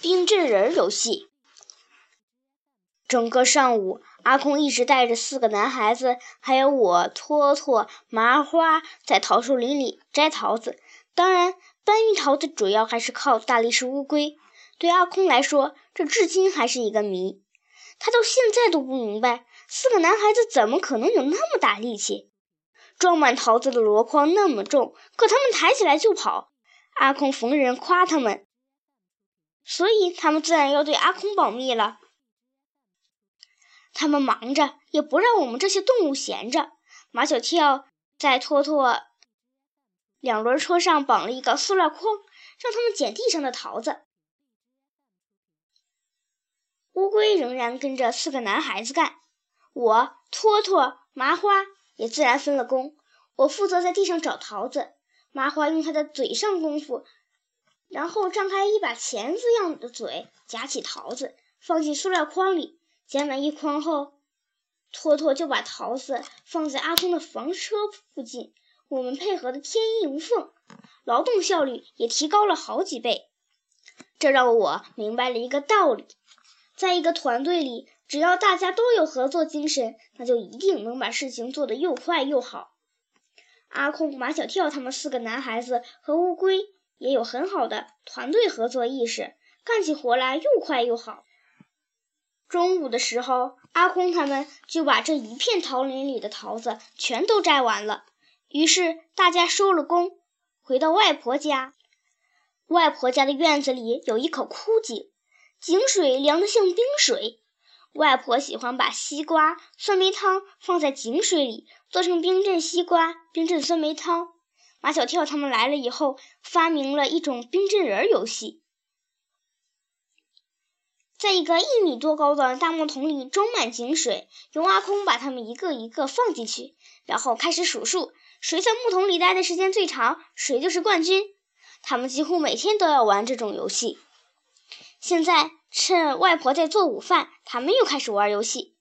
冰镇人游戏。整个上午，阿空一直带着四个男孩子，还有我托托、麻花，在桃树林里摘桃子。当然，搬运桃子主要还是靠大力士乌龟。对阿空来说，这至今还是一个谜。他到现在都不明白，四个男孩子怎么可能有那么大力气？装满桃子的箩筐那么重，可他们抬起来就跑。阿空逢人夸他们，所以他们自然要对阿空保密了。他们忙着，也不让我们这些动物闲着。马小跳在托托两轮车上绑了一个塑料筐，让他们捡地上的桃子。乌龟仍然跟着四个男孩子干，我托托麻花也自然分了工。我负责在地上找桃子，麻花用他的嘴上功夫，然后张开一把钳子样的嘴夹起桃子，放进塑料筐里。捡满一筐后，托托就把桃子放在阿空的房车附近。我们配合的天衣无缝，劳动效率也提高了好几倍。这让我明白了一个道理：在一个团队里，只要大家都有合作精神，那就一定能把事情做得又快又好。阿空、马小跳他们四个男孩子和乌龟也有很好的团队合作意识，干起活来又快又好。中午的时候，阿空他们就把这一片桃林里的桃子全都摘完了。于是大家收了工，回到外婆家。外婆家的院子里有一口枯井，井水凉得像冰水。外婆喜欢把西瓜、酸梅汤放在井水里，做成冰镇西瓜、冰镇酸梅汤。马小跳他们来了以后，发明了一种冰镇人游戏。在一个一米多高的大木桶里装满井水，由阿空把它们一个一个放进去，然后开始数数，谁在木桶里待的时间最长，谁就是冠军。他们几乎每天都要玩这种游戏。现在趁外婆在做午饭，他们又开始玩游戏。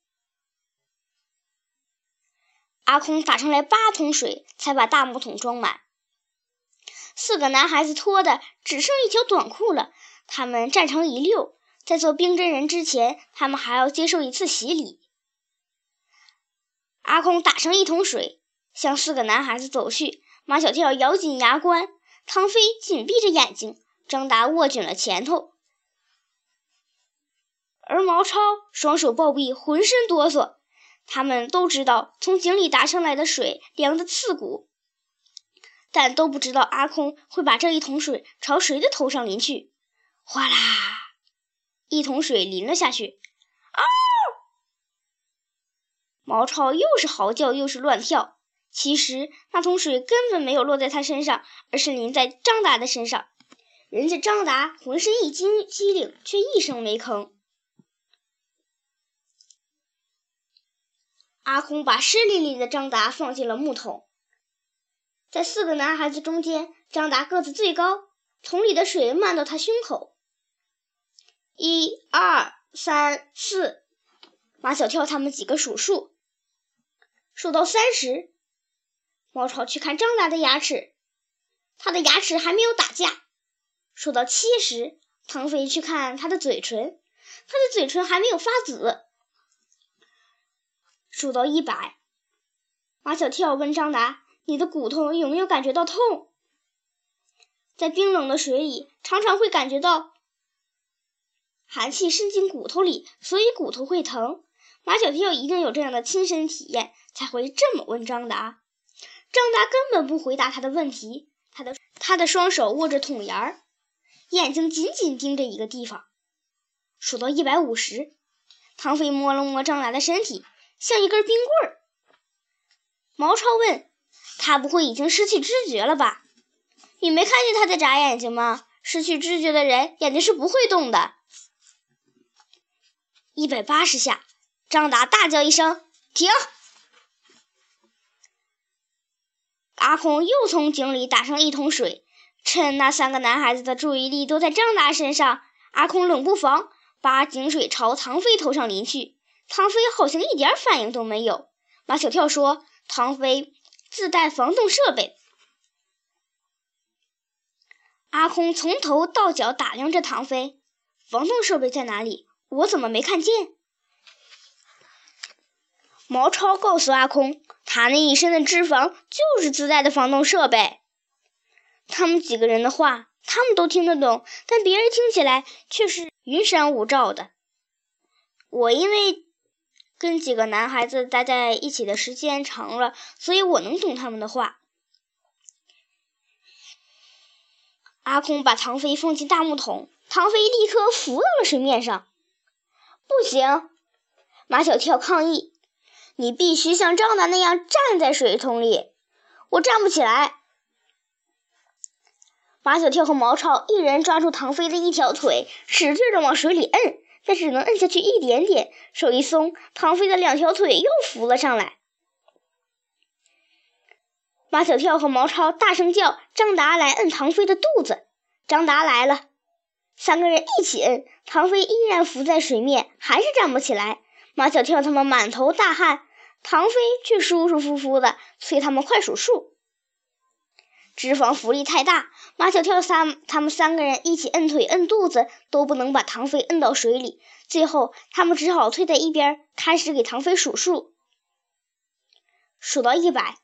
阿空打上来八桶水，才把大木桶装满。四个男孩子脱的只剩一条短裤了，他们站成一溜。在做冰真人之前，他们还要接受一次洗礼。阿空打上一桶水，向四个男孩子走去。马小跳咬紧牙关，唐飞紧闭着眼睛，张达握紧了拳头，而毛超双手抱臂，浑身哆嗦。他们都知道从井里打上来的水凉得刺骨，但都不知道阿空会把这一桶水朝谁的头上淋去。哗啦！一桶水淋了下去，啊！毛超又是嚎叫又是乱跳。其实那桶水根本没有落在他身上，而是淋在张达的身上。人家张达浑身一激机灵，却一声没吭。阿空把湿淋淋的张达放进了木桶，在四个男孩子中间，张达个子最高，桶里的水漫到他胸口。一二三四，马小跳他们几个数数，数到三十，猫超去看张达的牙齿，他的牙齿还没有打架。数到七十，唐飞去看他的嘴唇，他的嘴唇还没有发紫。数到一百，马小跳问张达：“你的骨头有没有感觉到痛？”在冰冷的水里，常常会感觉到。寒气渗进骨头里，所以骨头会疼。马小跳一定有这样的亲身体验，才会这么问张达。张达根本不回答他的问题，他的他的双手握着桶沿儿，眼睛紧紧盯着一个地方。数到一百五十，唐飞摸了摸张达的身体，像一根冰棍儿。毛超问他：“不会已经失去知觉了吧？你没看见他在眨眼睛吗？失去知觉的人眼睛是不会动的。”一百八十下，张达大叫一声：“停！”阿空又从井里打上一桶水，趁那三个男孩子的注意力都在张达身上，阿空冷不防把井水朝唐飞头上淋去。唐飞好像一点反应都没有。马小跳说：“唐飞自带防冻设备。”阿空从头到脚打量着唐飞。防冻设备在哪里？我怎么没看见？毛超告诉阿空，他那一身的脂肪就是自带的防冻设备。他们几个人的话，他们都听得懂，但别人听起来却是云山雾罩的。我因为跟几个男孩子待在一起的时间长了，所以我能懂他们的话。阿空把唐飞放进大木桶，唐飞立刻浮到了水面上。不行，马小跳抗议：“你必须像张楠那样站在水桶里，我站不起来。”马小跳和毛超一人抓住唐飞的一条腿，使劲的往水里摁，但只能摁下去一点点。手一松，唐飞的两条腿又浮了上来。马小跳和毛超大声叫：“张达来摁唐飞的肚子！”张达来了，三个人一起摁，唐飞依然浮在水面，还是站不起来。马小跳他们满头大汗，唐飞却舒舒服服的催他们快数数。脂肪浮力太大，马小跳三他们三个人一起摁腿摁肚子，都不能把唐飞摁到水里。最后，他们只好退在一边，开始给唐飞数数。数到一百，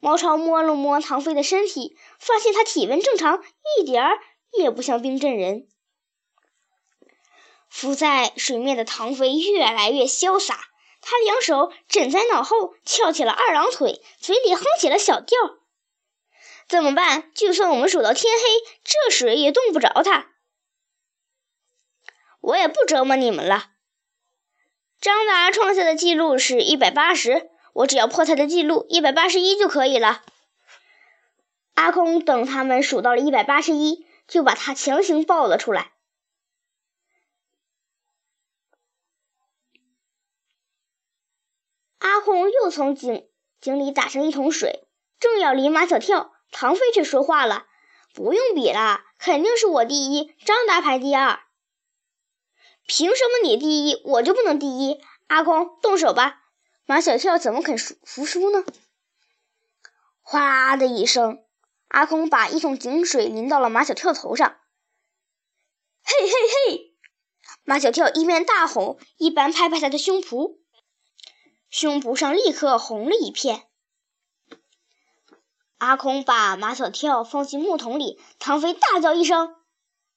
毛超摸了摸唐飞的身体，发现他体温正常，一点儿也不像冰镇人。浮在水面的唐飞越来越潇洒，他两手枕在脑后，翘起了二郎腿，嘴里哼起了小调。怎么办？就算我们数到天黑，这水也冻不着他。我也不折磨你们了。张达创下的记录是一百八十，我只要破他的记录一百八十一就可以了。阿空等他们数到了一百八十一，就把他强行抱了出来。阿空又从井井里打上一桶水，正要淋马小跳。唐飞却说话了：“不用比了，肯定是我第一，张达排第二。凭什么你第一，我就不能第一？”阿空，动手吧！马小跳怎么肯服服输呢？哗啦的一声，阿空把一桶井水淋到了马小跳头上。嘿嘿嘿！马小跳一面大吼，一边拍拍他的胸脯，胸脯上立刻红了一片。阿空把马小跳放进木桶里，唐飞大叫一声：“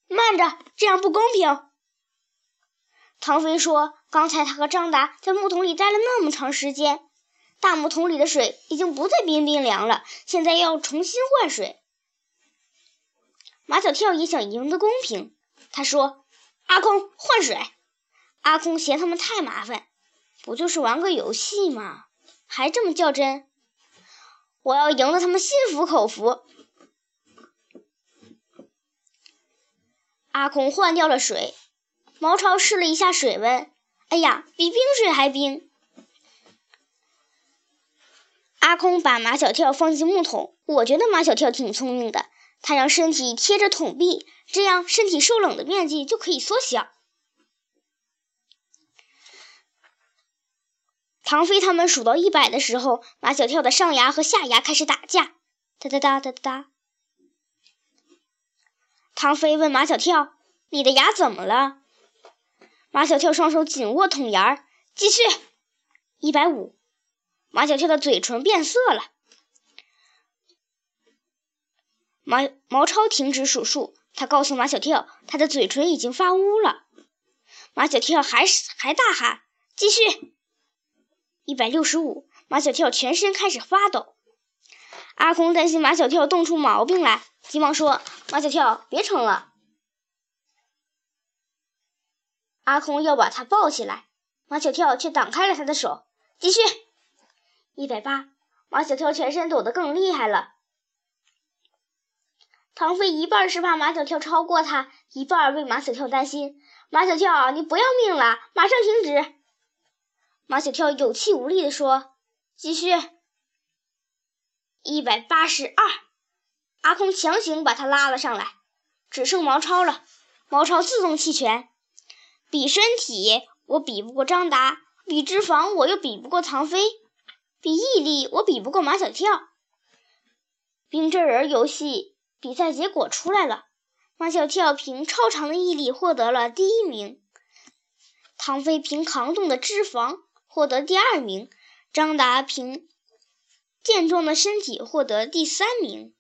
慢着，这样不公平！”唐飞说：“刚才他和张达在木桶里待了那么长时间，大木桶里的水已经不再冰冰凉了，现在要重新换水。”马小跳也想赢得公平，他说：“阿空换水。”阿空嫌他们太麻烦，不就是玩个游戏吗？还这么较真。我要赢得他们心服口服。阿空换掉了水，毛超试了一下水温，哎呀，比冰水还冰。阿空把马小跳放进木桶，我觉得马小跳挺聪明的，他让身体贴着桶壁，这样身体受冷的面积就可以缩小。唐飞他们数到一百的时候，马小跳的上牙和下牙开始打架，哒哒哒哒哒哒。唐飞问马小跳：“你的牙怎么了？”马小跳双手紧握桶沿儿，继续。一百五，马小跳的嘴唇变色了。毛毛超停止数数，他告诉马小跳，他的嘴唇已经发乌了。马小跳还是还大喊：“继续。”一百六十五，马小跳全身开始发抖。阿空担心马小跳冻出毛病来，急忙说：“马小跳，别撑了。”阿空要把他抱起来，马小跳却挡开了他的手，继续。一百八，马小跳全身抖得更厉害了。唐飞一半是怕马小跳超过他，一半为马小跳担心。马小跳，你不要命了？马上停止！马小跳有气无力地说：“继续，一百八十二。”阿空强行把他拉了上来，只剩毛超了。毛超自动弃权，比身体我比不过张达，比脂肪我又比不过唐飞，比毅力我比不过马小跳。冰镇人游戏比赛结果出来了，马小跳凭超长的毅力获得了第一名，唐飞凭扛重的脂肪获得第二名，张达平健壮的身体获得第三名。